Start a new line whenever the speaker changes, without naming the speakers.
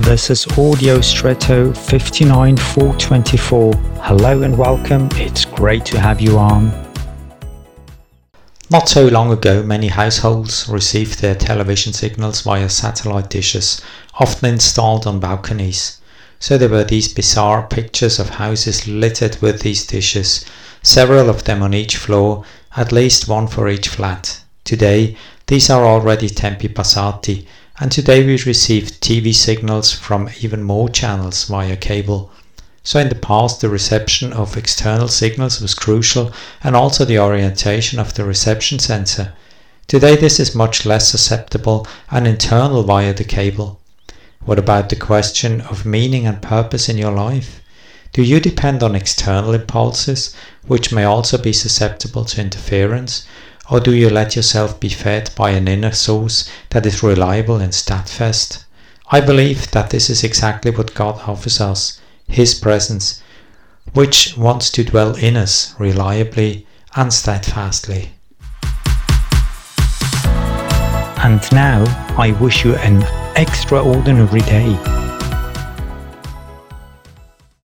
This is Audio Stretto 59424. Hello and welcome. It's great to have you on. Not so long ago, many households received their television signals via satellite dishes, often installed on balconies. So there were these bizarre pictures of houses littered with these dishes, several of them on each floor, at least one for each flat. Today, these are already tempi passati, and today we receive TV signals from even more channels via cable. So in the past, the reception of external signals was crucial and also the orientation of the reception sensor. Today, this is much less susceptible and internal via the cable. What about the question of meaning and purpose in your life? Do you depend on external impulses, which may also be susceptible to interference, or do you let yourself be fed by an inner source that is reliable and steadfast? I believe that this is exactly what God offers us his presence, which wants to dwell in us reliably and steadfastly. And now I wish you an extraordinary day